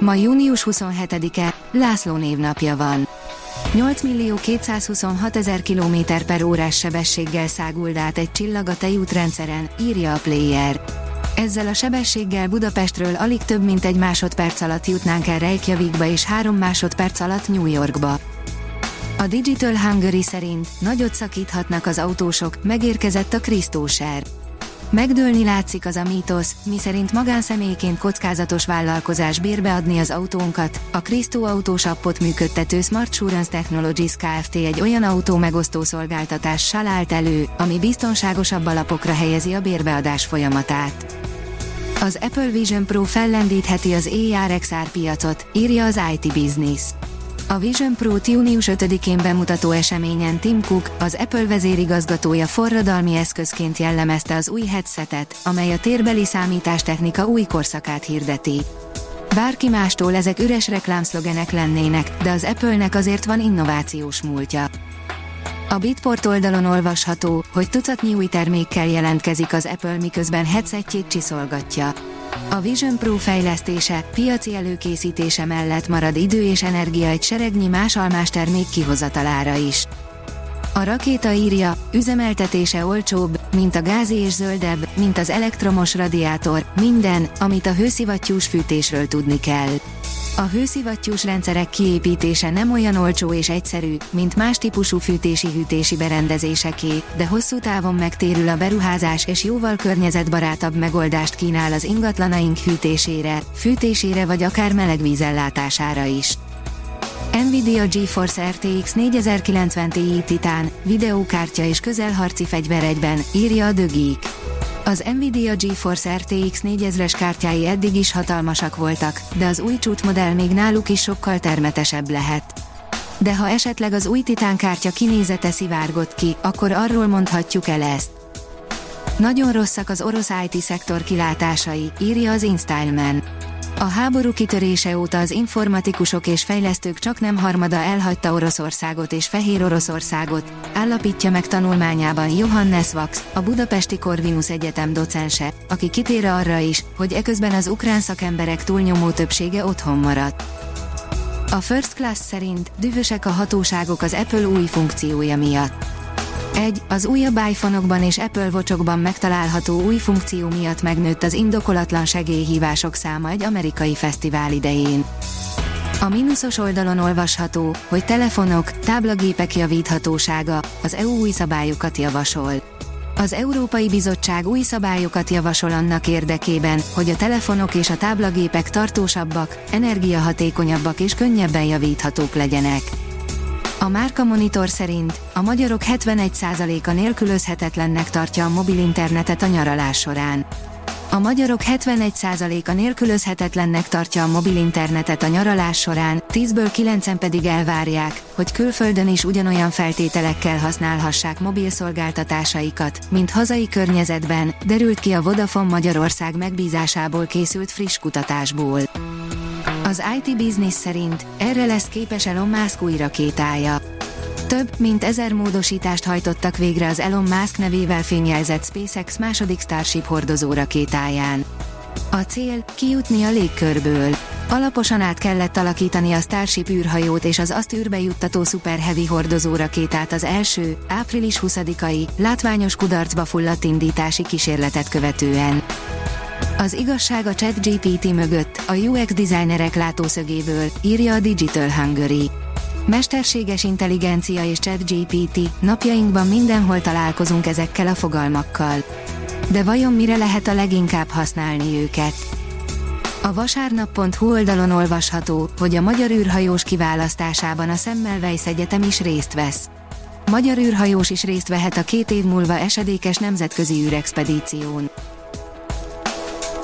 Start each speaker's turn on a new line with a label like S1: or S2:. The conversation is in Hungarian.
S1: Ma június 27-e, László névnapja van. 8 millió 226 ezer kilométer per órás sebességgel száguld át egy csillag a tejútrendszeren, írja a Player. Ezzel a sebességgel Budapestről alig több mint egy másodperc alatt jutnánk el Reykjavikba és három másodperc alatt New Yorkba. A Digital Hungary szerint nagyot szakíthatnak az autósok, megérkezett a Krisztóser. Megdőlni látszik az a mítosz, miszerint magánszemélyként kockázatos vállalkozás bérbeadni az autónkat. A Krisztó autós appot működtető Smart Surance Technologies Kft. egy olyan autó megosztó szolgáltatással állt elő, ami biztonságosabb alapokra helyezi a bérbeadás folyamatát. Az Apple Vision Pro fellendítheti az AR XR piacot, írja az IT Business. A Vision Pro június 5-én bemutató eseményen Tim Cook, az Apple vezérigazgatója forradalmi eszközként jellemezte az új headsetet, amely a térbeli számítástechnika új korszakát hirdeti. Bárki mástól ezek üres reklámszlogenek lennének, de az Apple-nek azért van innovációs múltja. A Bitport oldalon olvasható, hogy tucatnyi új termékkel jelentkezik az Apple miközben headsetjét csiszolgatja. A Vision Pro fejlesztése, piaci előkészítése mellett marad idő és energia egy seregnyi más almás termék kihozatalára is. A rakéta írja, üzemeltetése olcsóbb, mint a gázi és zöldebb, mint az elektromos radiátor, minden, amit a hőszivattyús fűtésről tudni kell. A hőszivattyús rendszerek kiépítése nem olyan olcsó és egyszerű, mint más típusú fűtési-hűtési berendezéseké, de hosszú távon megtérül a beruházás és jóval környezetbarátabb megoldást kínál az ingatlanaink hűtésére, fűtésére vagy akár melegvízellátására is. Nvidia GeForce RTX 4090 Ti Titán, videókártya és közelharci fegyver egyben, írja a Geek. Az Nvidia GeForce RTX 4000-es kártyái eddig is hatalmasak voltak, de az új csúcsmodell még náluk is sokkal termetesebb lehet. De ha esetleg az új Titán kártya kinézete szivárgott ki, akkor arról mondhatjuk el ezt. Nagyon rosszak az orosz IT-szektor kilátásai, írja az InStyleman. A háború kitörése óta az informatikusok és fejlesztők csak nem harmada elhagyta Oroszországot és Fehér Oroszországot, állapítja meg tanulmányában Johannes Vax, a Budapesti Corvinus Egyetem docense, aki kitér arra is, hogy eközben az ukrán szakemberek túlnyomó többsége otthon maradt. A First Class szerint dühösek a hatóságok az Apple új funkciója miatt. 1. Az újabb iPhone-okban és Apple Watch-okban megtalálható új funkció miatt megnőtt az indokolatlan segélyhívások száma egy amerikai fesztivál idején. A mínuszos oldalon olvasható, hogy telefonok, táblagépek javíthatósága, az EU új szabályokat javasol. Az Európai Bizottság új szabályokat javasol annak érdekében, hogy a telefonok és a táblagépek tartósabbak, energiahatékonyabbak és könnyebben javíthatók legyenek. A Márka Monitor szerint a magyarok 71%-a nélkülözhetetlennek tartja a mobil internetet a nyaralás során. A magyarok 71%-a nélkülözhetetlennek tartja a mobil internetet a nyaralás során, 10-ből 9-en pedig elvárják, hogy külföldön is ugyanolyan feltételekkel használhassák mobil szolgáltatásaikat, mint hazai környezetben, derült ki a Vodafone Magyarország megbízásából készült friss kutatásból. Az IT Business szerint erre lesz képes Elon Musk új rakétája. Több, mint ezer módosítást hajtottak végre az Elon Musk nevével fényjelzett SpaceX második Starship hordozó rakétáján. A cél, kijutni a légkörből. Alaposan át kellett alakítani a Starship űrhajót és az azt űrbe juttató Super Heavy hordozó rakétát az első, április 20-ai, látványos kudarcba fulladt indítási kísérletet követően. Az igazság a ChatGPT mögött, a UX designerek látószögéből, írja a Digital Hungary. Mesterséges intelligencia és ChatGPT, napjainkban mindenhol találkozunk ezekkel a fogalmakkal. De vajon mire lehet a leginkább használni őket? A vasárnap.hu oldalon olvasható, hogy a magyar űrhajós kiválasztásában a Semmelweis Egyetem is részt vesz. Magyar űrhajós is részt vehet a két év múlva esedékes nemzetközi űrexpedíción.